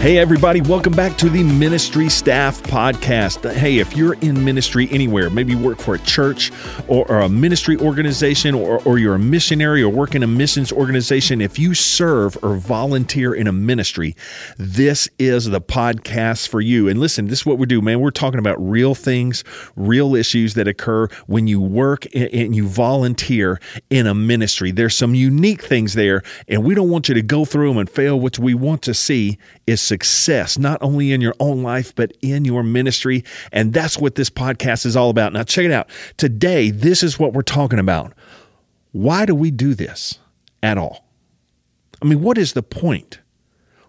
Hey, everybody, welcome back to the Ministry Staff Podcast. Hey, if you're in ministry anywhere, maybe you work for a church or, or, a ministry organization, or, or you're a missionary or work in a missions organization, if you serve or volunteer in a ministry, this is the podcast for you. And listen, this is what we do, man. We're talking about real things, real issues that occur when you work and you volunteer in a ministry. There's some unique things there, and we don't want you to go through them and fail. What we want to see is success, not only in your own life, but in your ministry. And that's what this podcast is all about. Now, check it out. Today, this is what we're talking about. Why do we do this at all? I mean, what is the point?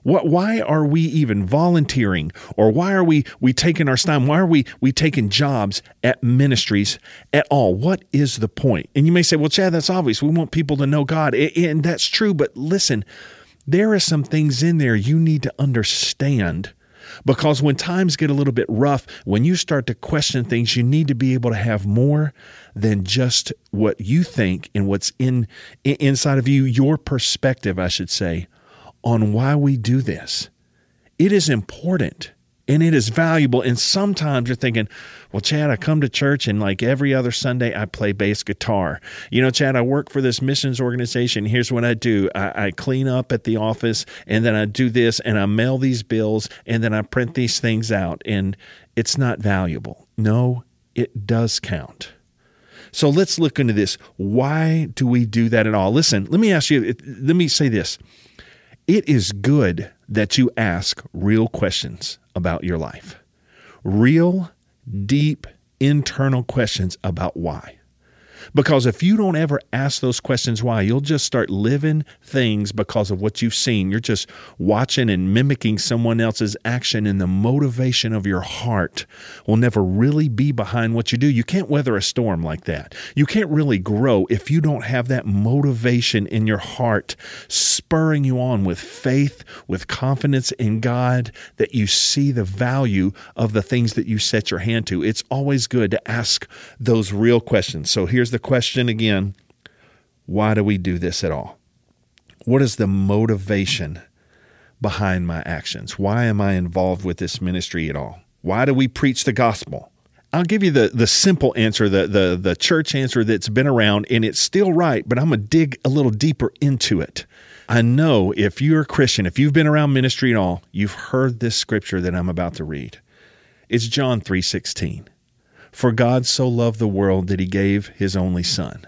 What, why are we even volunteering or why are we, we taking our time? Why are we, we taking jobs at ministries at all? What is the point? And you may say, well, Chad, that's obvious. We want people to know God. And that's true. But listen, there are some things in there you need to understand because when times get a little bit rough, when you start to question things, you need to be able to have more than just what you think and what's in inside of you, your perspective, I should say, on why we do this. It is important and it is valuable. And sometimes you're thinking, well, Chad, I come to church and like every other Sunday, I play bass guitar. You know, Chad, I work for this missions organization. Here's what I do I, I clean up at the office and then I do this and I mail these bills and then I print these things out. And it's not valuable. No, it does count. So let's look into this. Why do we do that at all? Listen, let me ask you, let me say this. It is good that you ask real questions about your life. Real, deep, internal questions about why. Because if you don't ever ask those questions why, you'll just start living things because of what you've seen. You're just watching and mimicking someone else's action, and the motivation of your heart will never really be behind what you do. You can't weather a storm like that. You can't really grow if you don't have that motivation in your heart spurring you on with faith, with confidence in God, that you see the value of the things that you set your hand to. It's always good to ask those real questions. So here's the question again why do we do this at all? What is the motivation behind my actions? Why am I involved with this ministry at all? Why do we preach the gospel? I'll give you the, the simple answer, the, the, the church answer that's been around, and it's still right, but I'm going to dig a little deeper into it. I know if you're a Christian, if you've been around ministry at all, you've heard this scripture that I'm about to read. It's John 3:16. For God so loved the world that he gave his only son.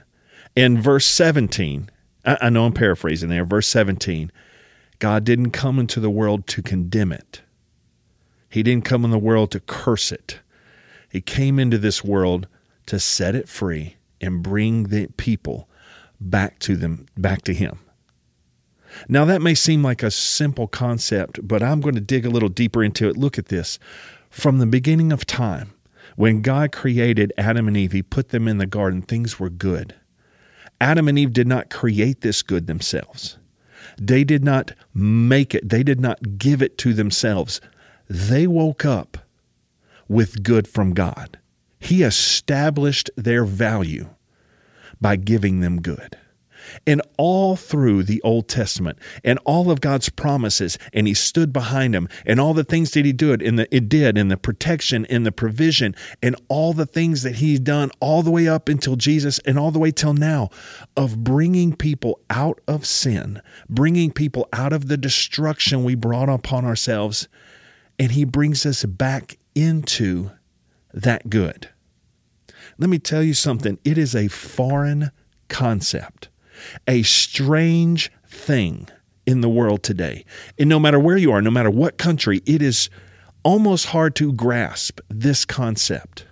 In verse 17, I, know I'm paraphrasing there, verse 17, God didn't come into the world to condemn it. He didn't come in the world to curse it. He came into this world to set it free and bring the people back to them, back to him. Now that may seem like a simple concept, but I'm going to dig a little deeper into it. Look at this. From the beginning of time, when God created Adam and Eve, He put them in the garden, things were good. Adam and Eve did not create this good themselves. They did not make it, they did not give it to themselves. They woke up with good from God. He established their value by giving them good and all through the Old Testament and all of God's promises, and He stood behind him, and all the things that He did, and the, it did, and the protection and the provision, and all the things that He's done all the way up until Jesus, and all the way till now, of bringing people out of sin, bringing people out of the destruction we brought upon ourselves, and He brings us back into that good. Let me tell you something, it is a foreign concept a strange thing in the world today. And no matter where you are, no matter what country, it is almost hard to grasp this concept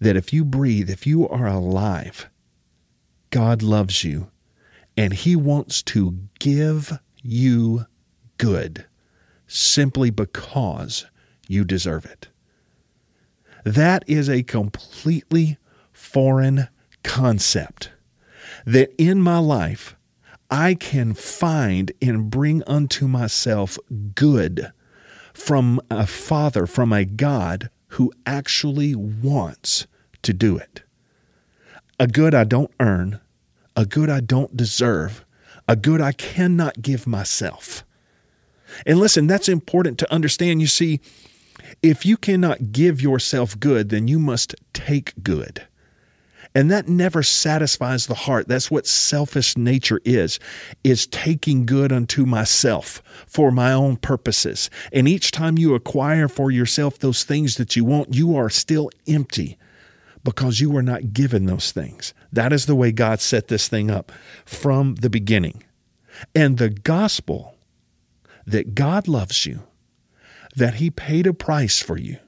that if you breathe, if you are alive, God loves you and He wants to give you good simply because you deserve it. That is a completely foreign concept that in my life I can find and bring unto myself good from a Father, from a God who actually wants to do it. A good I don't earn, a good I don't deserve, a good I cannot give myself. And listen, that's important to understand. You see, if you cannot give yourself good, then you must take good. And that never satisfies the heart. That's what selfish nature is, is taking good unto myself for my own purposes. And each time you acquire for yourself those things that you want, you are still empty because you were not given those things. That is the way God set this thing up from the beginning. And the gospel that God loves you, that He paid a price for you,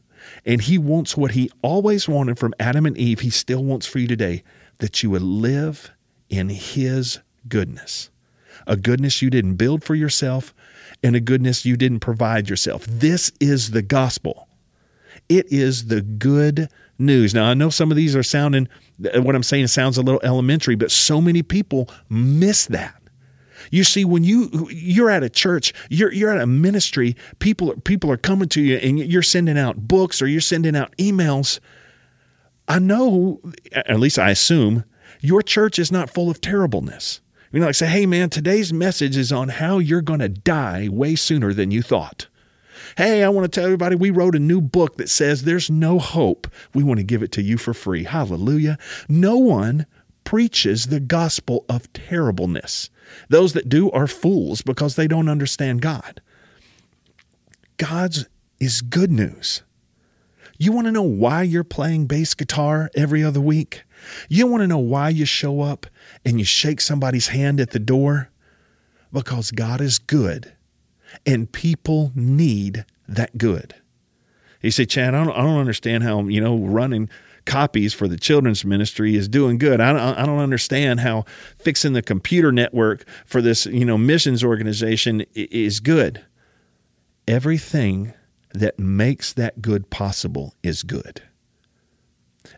and He wants what He always wanted from Adam and Eve, He still wants for you today that you would live in His goodness. A goodness you didn't build for yourself and a goodness you didn't provide yourself. This is the gospel. It is the good news. Now, I know some of these are sounding, what I'm saying sounds a little elementary, but so many people miss that. You see, when you you're at a church, you're you're at a ministry, people people are coming to you and you're sending out books or you're sending out emails. I know, at least I assume, your church is not full of terribleness. You know, like say, hey man, today's message is on how you're going to die way sooner than you thought. Hey, I want to tell everybody we wrote a new book that says there's no hope. We want to give it to you for free. Hallelujah. No one preaches the gospel of terribleness. Those that do are fools because they don't understand God. God's is good news. You want to know why you're playing bass guitar every other week? You want to know why you show up and you shake somebody's hand at the door? Because God is good and people need that good. You say, Chad, I don't, I don't understand how, you know, running copies for the children's ministry is doing good. I don't, I don't understand how fixing the computer network for this, you know, missions organization is good. Everything that makes that good possible is good.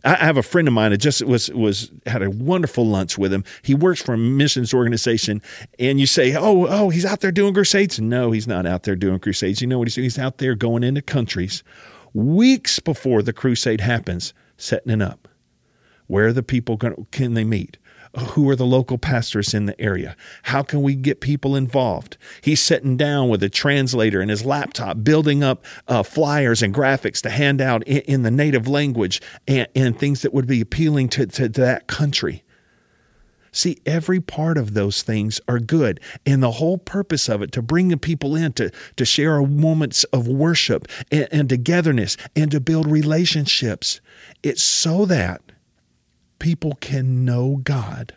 I have a friend of mine that just was was had a wonderful lunch with him. He works for a missions organization, and you say, "Oh, oh, he's out there doing crusades." No, he's not out there doing crusades. You know what he's doing? He's out there going into countries weeks before the crusade happens, setting it up. Where are the people going? Can they meet? Who are the local pastors in the area? How can we get people involved? He's sitting down with a translator and his laptop, building up uh, flyers and graphics to hand out in, in the native language and, and, things that would be appealing to, to, to that country. See, every part of those things are good. And the whole purpose of it to bring the people in to, to share moments of worship and, and togetherness and to build relationships. It's so that people can know God,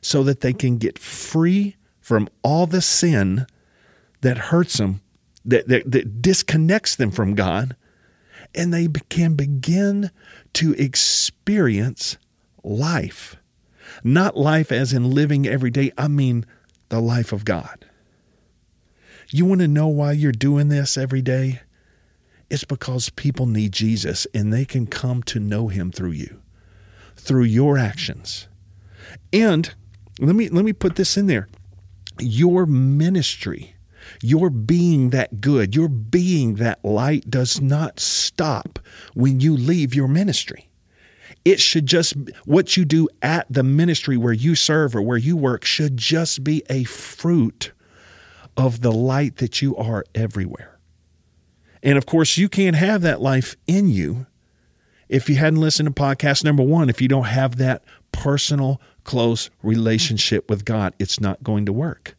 so that they can get free from all the sin that hurts them, that, that, that disconnects them from God, and they can begin to experience life not life as in living every day, I mean the life of God. You want to know why you're doing this every day? It's because people need Jesus and they can come to know him through you, through your actions. And let me let me put this in there. Your ministry, your being that good, your being that light does not stop when you leave your ministry. It should just, what you do at the ministry where you serve or where you work should just be a fruit of the light that you are everywhere. And of course, you can't have that life in you if you hadn't listened to podcast number one, if you don't have that personal, close relationship with God, it's not going to work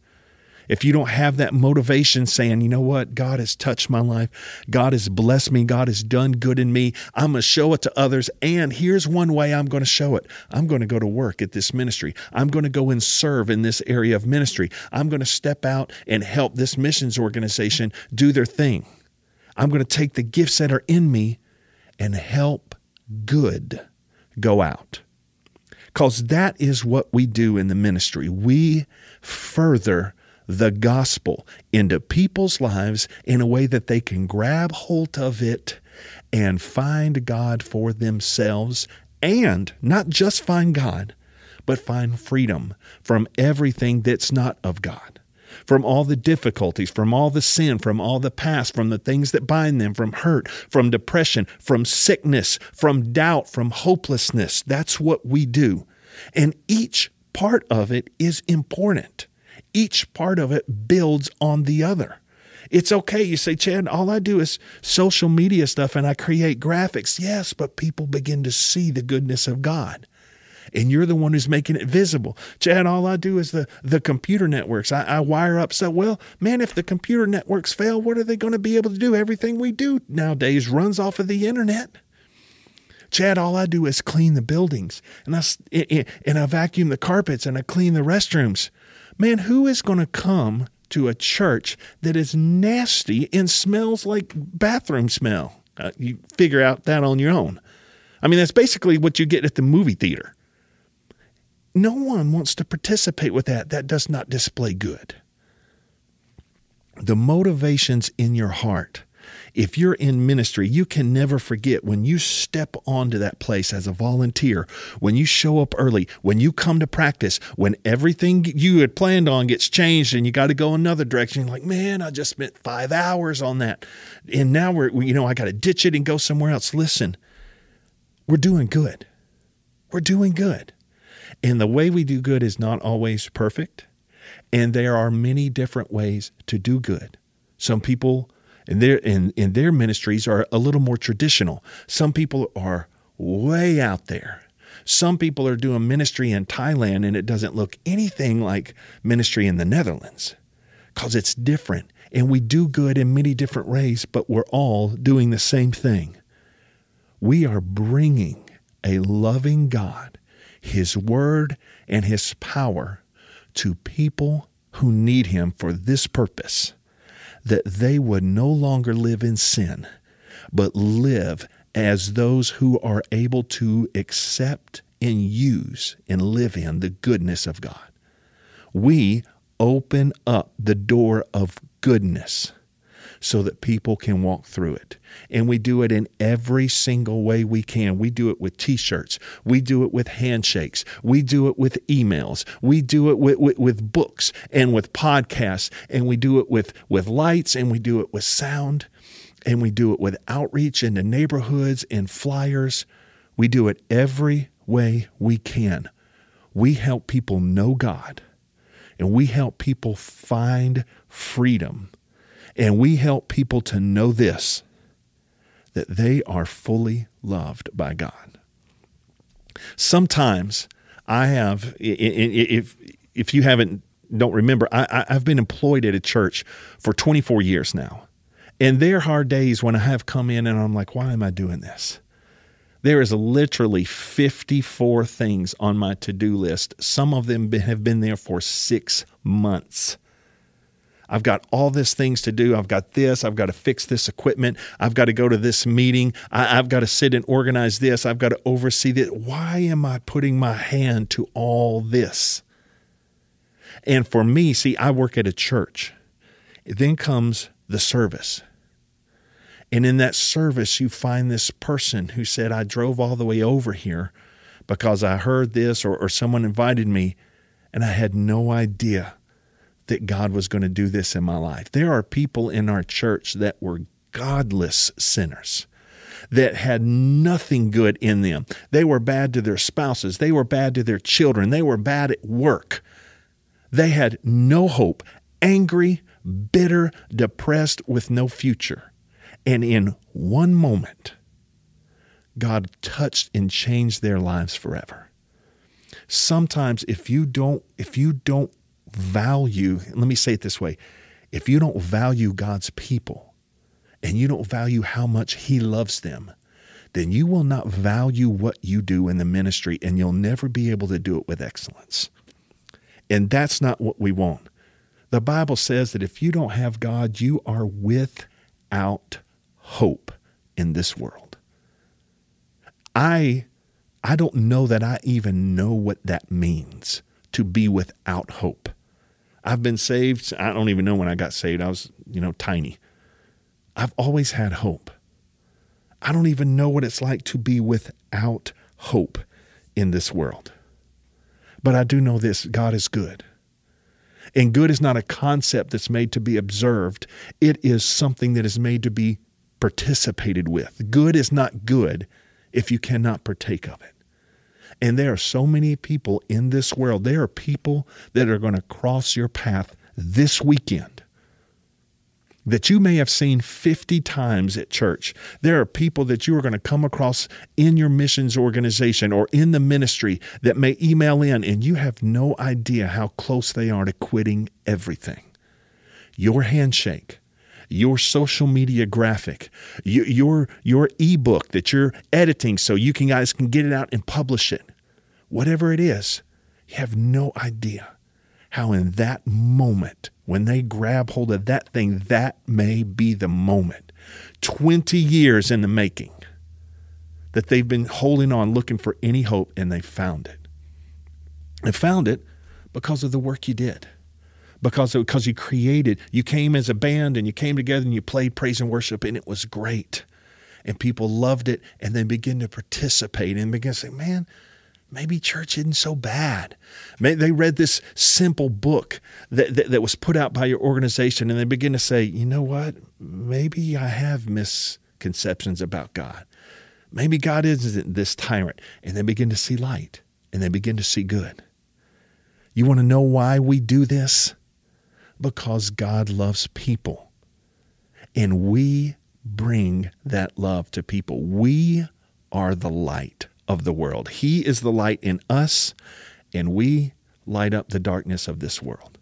if you don't have that motivation saying, you know what, God has touched my life, God has blessed me, God has done good in me, I'm going to show it to others. And here's one way I'm going to show it I'm going to go to work at this ministry, I'm going to go and serve in this area of ministry, I'm going to step out and help this missions organization do their thing. I'm going to take the gifts that are in me and help good go out. Because that is what we do in the ministry. We further the gospel into people's lives in a way that they can grab hold of it and find God for themselves and not just find God, but find freedom from everything that's not of God. From all the difficulties, from all the sin, from all the past, from the things that bind them, from hurt, from depression, from sickness, from doubt, from hopelessness. That's what we do. And each part of it is important each part of it builds on the other. It's okay. You say, Chad, all I do is social media stuff and I create graphics. Yes, but people begin to see the goodness of God. And you're the one who's making it visible. Chad, all I do is the, the computer networks. I, I wire up so well, man, if the computer networks fail, what are they going to be able to do? Everything we do nowadays runs off of the internet. Chad, all I do is clean the buildings and I, and I vacuum the carpets and I clean the restrooms. Man, who is going to come to a church that is nasty and smells like bathroom smell. Uh, you figure out that on your own. I mean, that's basically what you get at the movie theater. No one wants to participate with that. That does not display good. The motivations in your heart if you're in ministry, you can never forget when you step onto that place as a volunteer, when you show up early, when you come to practice, when everything you had planned on gets changed and you got to go another direction. You're like, man, I just spent five hours on that. And now we're, you know, I got to ditch it and go somewhere else. Listen, we're doing good. We're doing good. And the way we do good is not always perfect. And there are many different ways to do good. Some people and their in, in their ministries are a little more traditional. Some people are way out there. Some people are doing ministry in Thailand and it doesn't look anything like ministry in the Netherlands because it's different. And we do good in many different ways, but we're all doing the same thing. We are bringing a loving God, His Word, and His power to people who need Him for this purpose that they would no longer live in sin, but live as those who are able to accept and use and live in the goodness of God. We open up the door of goodness so that people can walk through it. And we do it in every single way we can. We do it with t shirts, we do it with handshakes, we do it with emails, we do it with, with, with, books and with podcasts, and we do it with, with lights, and we do it with sound, and we do it with outreach into neighborhoods and flyers. We do it every way we can. We help people know God and we help people find freedom and we help people to know this that they are fully loved by God. Sometimes I have, if, if you haven't, don't remember, I, I've been employed at a church for 24 years now. And there are days when I have come in and I'm like, why am I doing this? There is literally 54 things on my to do list. Some of them have been there for six months. I've got all these things to do. I've got this. I've got to fix this equipment. I've got to go to this meeting. I, have got to sit and organize this. I've got to oversee this. Why am I putting my hand to all this? And for me, see, I work at a church. Then comes the service. And in that service, you find this person who said, I drove all the way over here because I heard this or, or someone invited me, and I had no idea that God was going to do this in my life. There are people in our church that were godless sinners that had nothing good in them. They were bad to their spouses, they were bad to their children, they were bad at work. They had no hope, angry, bitter, depressed, with no future. And in one moment, God touched and changed their lives forever. Sometimes if you don't if you don't value, let me say it this way if you don't value God's people and you don't value how much He loves them, then you will not value what you do in the ministry and you'll never be able to do it with excellence. And that's not what we want. The Bible says that if you don't have God, you are without hope in this world. I I don't know that I even know what that means to be without hope. I've been saved. I don't even know when I got saved. I was, you know, tiny. I've always had hope. I don't even know what it's like to be without hope in this world. But I do know this God is good. And good is not a concept that's made to be observed, it is something that is made to be participated with. Good is not good if you cannot partake of it. And there are so many people in this world. There are people that are going to cross your path this weekend that you may have seen 50 times at church. There are people that you are going to come across in your missions organization or in the ministry that may email in, and you have no idea how close they are to quitting everything. Your handshake, your social media graphic, your your ebook that you're editing so you can guys can get it out and publish it. Whatever it is, you have no idea how in that moment when they grab hold of that thing, that may be the moment. 20 years in the making that they've been holding on looking for any hope and they found it. They found it because of the work you did because because you created you came as a band and you came together and you played praise and worship and it was great. And people loved it and they begin to participate and begin to say man maybe church isn't so bad. Maybe they read this simple book that, that, that was put out by your organization and they begin to say you know what? Maybe i have misconceptions about god. Maybe god isn't this tyrant. And they begin to see light and they begin to see good. You want to know why we do this because God loves people. And we bring that love to people. We are the light of the world. He is the light in us, and we light up the darkness of this world.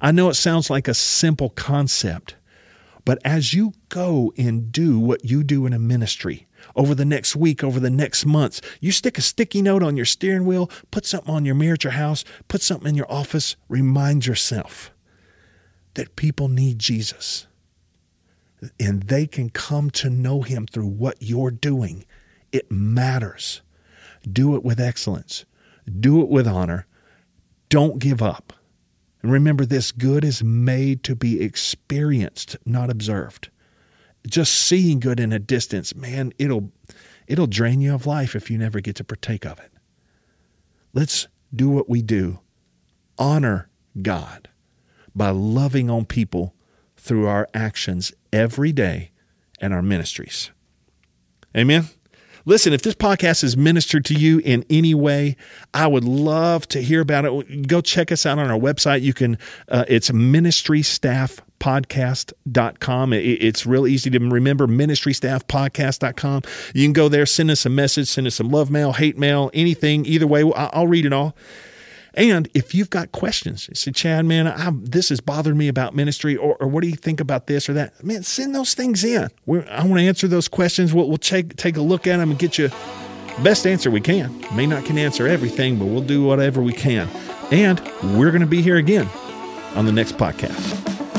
I know it sounds like a simple concept, but as you go and do what you do in a ministry over the next week, over the next months, you stick a sticky note on your steering wheel, put something on your mirror at your house, put something in your office, remind yourself that people need Jesus. And they can come to know him through what you're doing. It matters. Do it with excellence, do it with honor. Don't give up. And remember this good is made to be experienced, not observed. Just seeing good in a distance, man, it'll it'll drain you of life if you never get to partake of it. Let's do what we do. Honor God by loving on people through our actions every day and our ministries. Amen. Listen, if this podcast has ministered to you in any way, I would love to hear about it. Go check us out on our website. You can, uh, it's ministrystaffpodcast.com. It, it's real easy to remember, ministrystaffpodcast.com. You can go there, send us a message, send us some love mail, hate mail, anything. Either way, I'll read it all. And if you've got questions, say, Chad, man, I, this has bothered me about ministry, or, or, what do you think about this or that? Man, send those things in. We're, I want to answer those questions. We'll, we'll take, take a look at them and get you best answer we can. May not can answer everything, but we'll do whatever we can. And we're going to be here again on the next podcast.